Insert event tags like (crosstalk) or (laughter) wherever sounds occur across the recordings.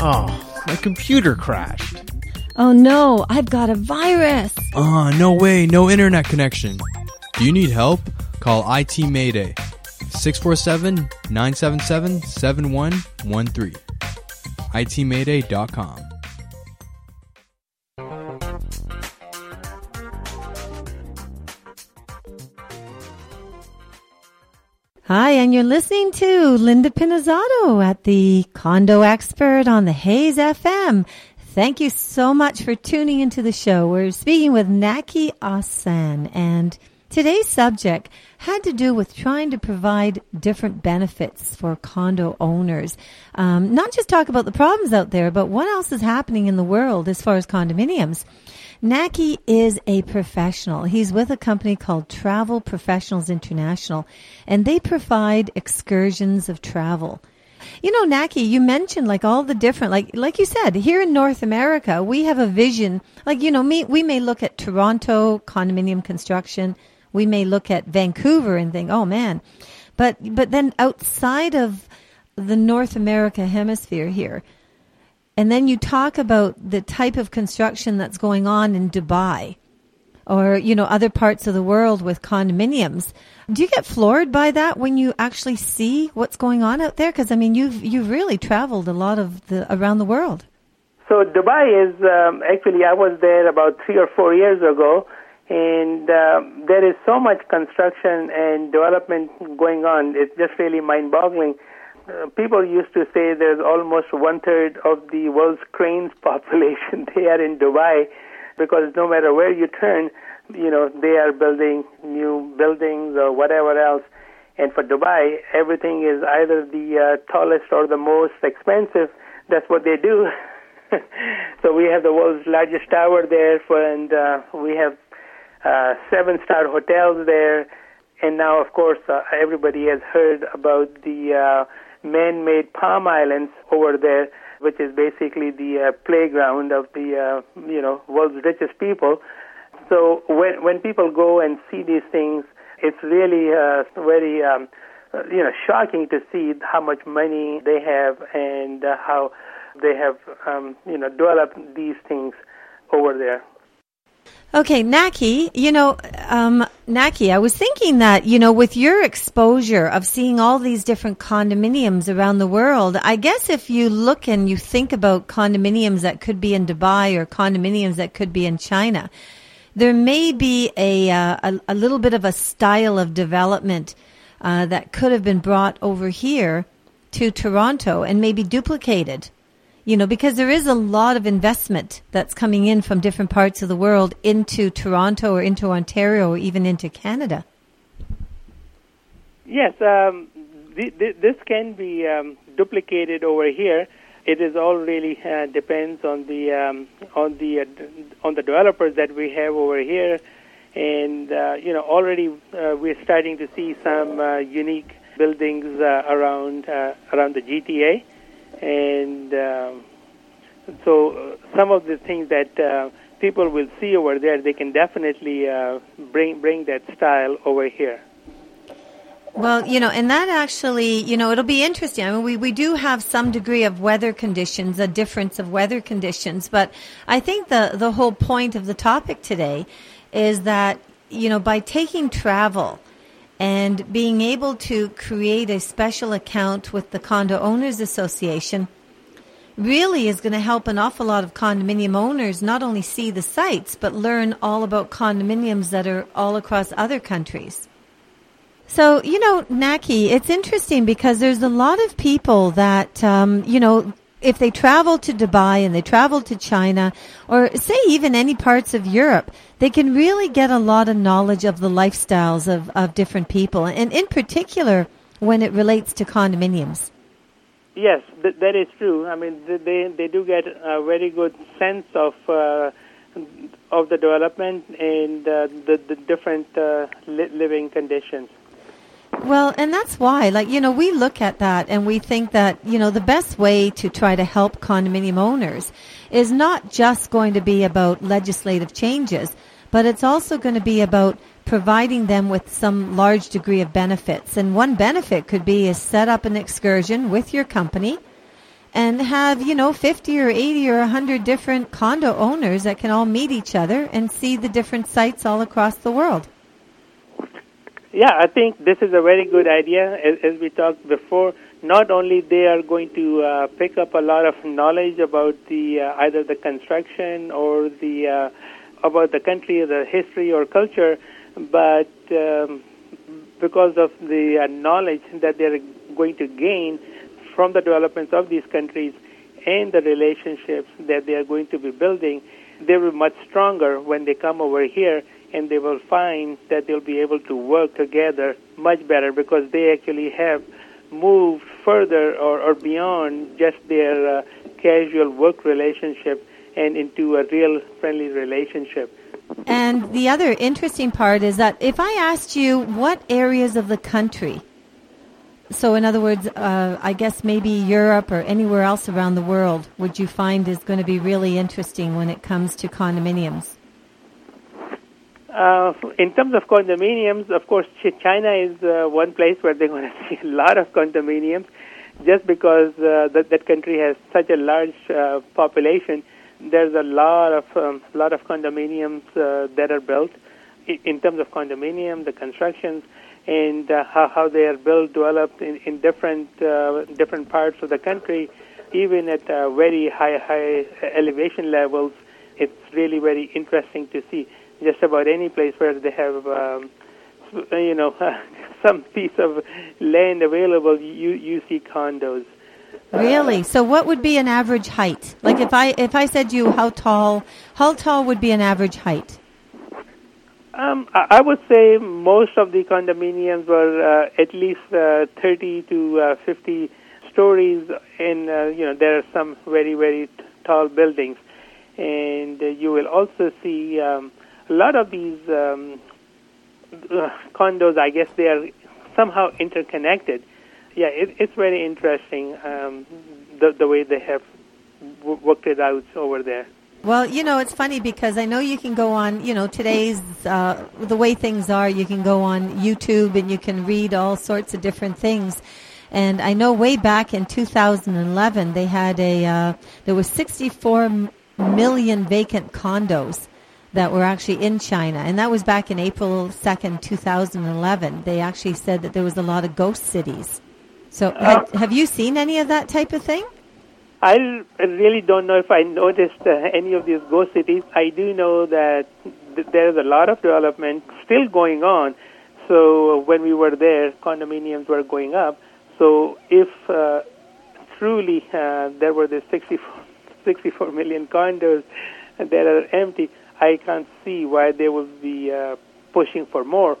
Oh, my computer crashed. Oh no, I've got a virus. Ah, no way, no internet connection. Do you need help? Call IT Mayday 647 977 7113. ITMayday.com. Hi, and you're listening to Linda Pinizzotto at the Condo Expert on the Hayes FM. Thank you so much for tuning into the show. We're speaking with Naki Asan, and today's subject had to do with trying to provide different benefits for condo owners. Um, not just talk about the problems out there, but what else is happening in the world as far as condominiums. Naki is a professional. He's with a company called Travel Professionals International, and they provide excursions of travel. You know, Naki, you mentioned like all the different, like like you said, here in North America, we have a vision. Like you know, me, we may look at Toronto condominium construction, we may look at Vancouver and think, oh man, but but then outside of the North America hemisphere here, and then you talk about the type of construction that's going on in Dubai or, you know, other parts of the world with condominiums. Do you get floored by that when you actually see what's going on out there? Because, I mean, you've, you've really traveled a lot of the, around the world. So Dubai is, um, actually, I was there about three or four years ago, and um, there is so much construction and development going on. It's just really mind-boggling. Uh, people used to say there's almost one third of the world's cranes (laughs) population they are in Dubai because no matter where you turn, you know they are building new buildings or whatever else. And for Dubai, everything is either the uh, tallest or the most expensive. That's what they do. (laughs) so we have the world's largest tower there, for, and uh, we have uh, seven-star hotels there. And now, of course, uh, everybody has heard about the uh, man-made palm islands over there, which is basically the uh, playground of the uh, you know world's richest people. So when when people go and see these things, it's really uh, very um, you know shocking to see how much money they have and uh, how they have um, you know developed these things over there. Okay, Naki, you know, um, Naki, I was thinking that, you know, with your exposure of seeing all these different condominiums around the world, I guess if you look and you think about condominiums that could be in Dubai or condominiums that could be in China, there may be a, uh, a, a, little bit of a style of development uh, that could have been brought over here to Toronto and maybe duplicated you know, because there is a lot of investment that's coming in from different parts of the world into Toronto or into Ontario or even into Canada. Yes, um, th- th- this can be um, duplicated over here. It is all really uh, depends on the um, on the uh, on the developers that we have over here, and uh, you know already uh, we're starting to see some uh, unique buildings uh, around around the GTA and um, so uh, some of the things that uh, people will see over there, they can definitely uh, bring bring that style over here. Well, you know, and that actually, you know, it'll be interesting. I mean, we, we do have some degree of weather conditions, a difference of weather conditions, but I think the, the whole point of the topic today is that, you know, by taking travel and being able to create a special account with the Condo Owners Association really is going to help an awful lot of condominium owners not only see the sites, but learn all about condominiums that are all across other countries. So, you know, Naki, it's interesting because there's a lot of people that, um, you know, if they travel to Dubai and they travel to China or say even any parts of Europe, they can really get a lot of knowledge of the lifestyles of, of different people and in particular when it relates to condominiums. Yes, th- that is true. I mean, they they do get a very good sense of uh, of the development and uh, the the different uh, li- living conditions. Well, and that's why, like, you know, we look at that and we think that, you know, the best way to try to help condominium owners is not just going to be about legislative changes, but it's also going to be about providing them with some large degree of benefits. And one benefit could be is set up an excursion with your company and have, you know, 50 or 80 or 100 different condo owners that can all meet each other and see the different sites all across the world. Yeah, I think this is a very good idea. As, as we talked before, not only they are going to uh, pick up a lot of knowledge about the uh, either the construction or the uh, about the country, the history or culture, but um, because of the uh, knowledge that they're going to gain from the developments of these countries and the relationships that they are going to be building, they will be much stronger when they come over here and they will find that they'll be able to work together much better because they actually have moved further or, or beyond just their uh, casual work relationship and into a real friendly relationship. And the other interesting part is that if I asked you what areas of the country, so in other words, uh, I guess maybe Europe or anywhere else around the world, would you find is going to be really interesting when it comes to condominiums? Uh, in terms of condominiums, of course, China is uh, one place where they're going (laughs) to see a lot of condominiums, just because uh, that that country has such a large uh, population. There's a lot of um, lot of condominiums uh, that are built. In terms of condominium, the constructions and uh, how how they are built, developed in, in different uh, different parts of the country, even at uh, very high high elevation levels, it's really very interesting to see just about any place where they have, um, (laughs) you know, (laughs) some piece of land available, you you see condos. Really? So, what would be an average height? Like, if I if I said to you how tall, how tall would be an average height? Um, I would say most of the condominiums were uh, at least uh, 30 to uh, 50 stories, and uh, you know there are some very very t- tall buildings, and uh, you will also see um, a lot of these um, uh, condos, I guess they are somehow interconnected. Yeah, it, it's very interesting um, the, the way they have w- worked it out over there. Well, you know, it's funny because I know you can go on, you know, today's, uh, the way things are, you can go on YouTube and you can read all sorts of different things. And I know way back in 2011, they had a, uh, there was 64 million vacant condos that were actually in China, and that was back in April 2nd, 2011. They actually said that there was a lot of ghost cities. So, uh, have, have, you seen any of that type of thing? I really don't know if I noticed uh, any of these ghost cities. I do know that th- there's a lot of development still going on. So, when we were there, condominiums were going up. So, if uh, truly uh, there were the 64, 64 million condos that are empty, I can't see why they would be uh, pushing for more.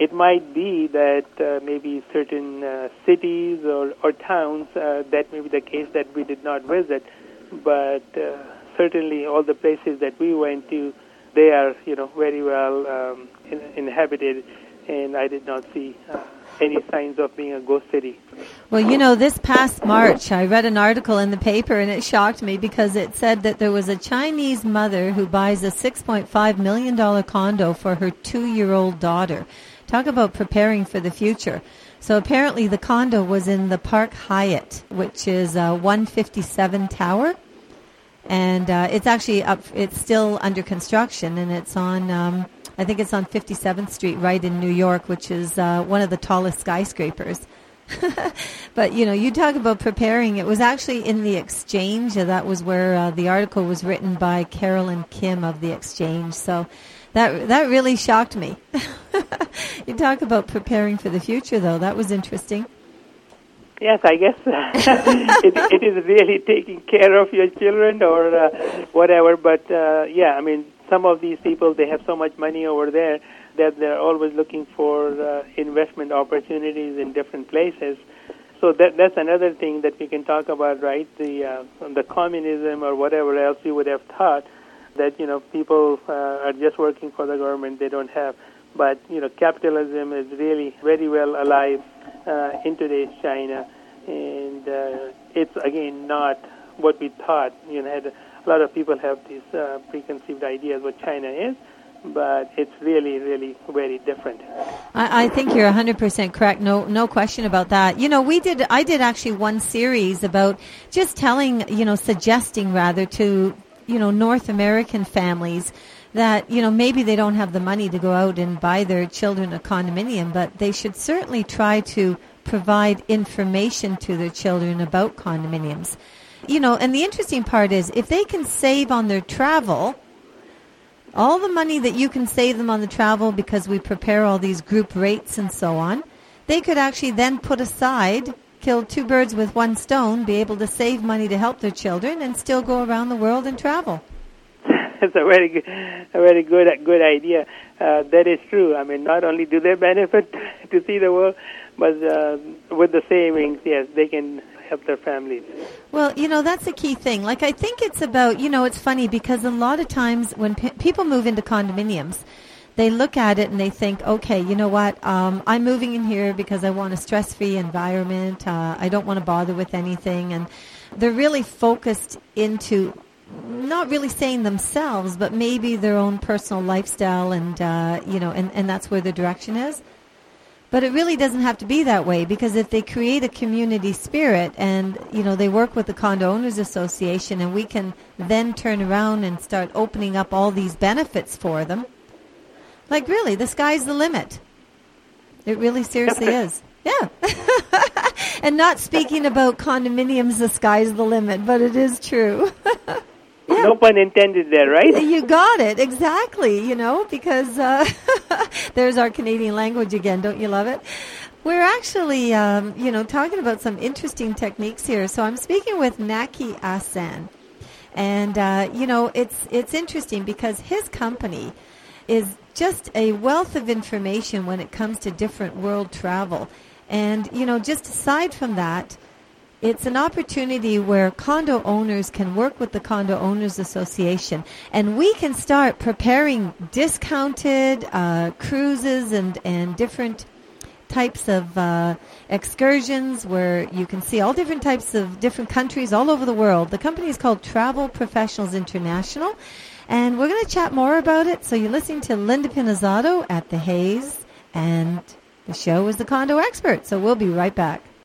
It might be that uh, maybe certain uh, cities or, or towns, uh, that may be the case that we did not visit, but uh, certainly all the places that we went to, they are, you know, very well um, in, inhabited, and I did not see uh, any signs of being a ghost city. Well, you know, this past March, I read an article in the paper and it shocked me because it said that there was a Chinese mother who buys a $6.5 million condo for her two year old daughter. Talk about preparing for the future. So apparently the condo was in the Park Hyatt, which is a 157 tower. And uh, it's actually up, it's still under construction and it's on, um, I think it's on 57th Street, right in New York, which is uh, one of the tallest skyscrapers. (laughs) but you know, you talk about preparing. It was actually in the Exchange. That was where uh, the article was written by Carolyn Kim of the Exchange. So that that really shocked me. (laughs) you talk about preparing for the future, though. That was interesting. Yes, I guess (laughs) it, it is really taking care of your children or uh, whatever. But uh, yeah, I mean, some of these people they have so much money over there that they're always looking for uh, investment opportunities in different places. So that that's another thing that we can talk about, right? The uh, the communism or whatever else you would have thought that you know people uh, are just working for the government; they don't have. But you know, capitalism is really very well alive uh, in today's China, and uh, it's again not what we thought. You know, had, a lot of people have these uh, preconceived ideas what China is, but it's really, really very different. I, I think you're 100% correct. No, no question about that. You know, we did, I did actually one series about just telling, you know, suggesting rather to, you know, North American families that, you know, maybe they don't have the money to go out and buy their children a condominium, but they should certainly try to provide information to their children about condominiums. You know, and the interesting part is if they can save on their travel, all the money that you can save them on the travel because we prepare all these group rates and so on, they could actually then put aside, kill two birds with one stone, be able to save money to help their children and still go around the world and travel. (laughs) That's a very good, a very good, good idea. Uh, that is true. I mean, not only do they benefit (laughs) to see the world, but uh, with the savings, yes, they can help their families. Well, you know, that's a key thing. Like, I think it's about, you know, it's funny because a lot of times when p- people move into condominiums, they look at it and they think, okay, you know what? Um, I'm moving in here because I want a stress-free environment. Uh, I don't want to bother with anything, and they're really focused into not really saying themselves, but maybe their own personal lifestyle, and uh, you know, and, and that's where the direction is. But it really doesn't have to be that way because if they create a community spirit and you know they work with the condo owners association and we can then turn around and start opening up all these benefits for them. Like really, the sky's the limit. It really seriously is. Yeah. (laughs) and not speaking about condominiums, the sky's the limit, but it is true. (laughs) No pun intended there, right? You got it exactly. You know, because uh, (laughs) there's our Canadian language again. Don't you love it? We're actually, um, you know, talking about some interesting techniques here. So I'm speaking with Naki Asan, and uh, you know, it's it's interesting because his company is just a wealth of information when it comes to different world travel, and you know, just aside from that it's an opportunity where condo owners can work with the Condo Owners Association and we can start preparing discounted uh, cruises and, and different types of uh, excursions where you can see all different types of different countries all over the world. The company is called Travel Professionals International and we're going to chat more about it. So you're listening to Linda Pinizzotto at The Hays and the show is The Condo Expert. So we'll be right back.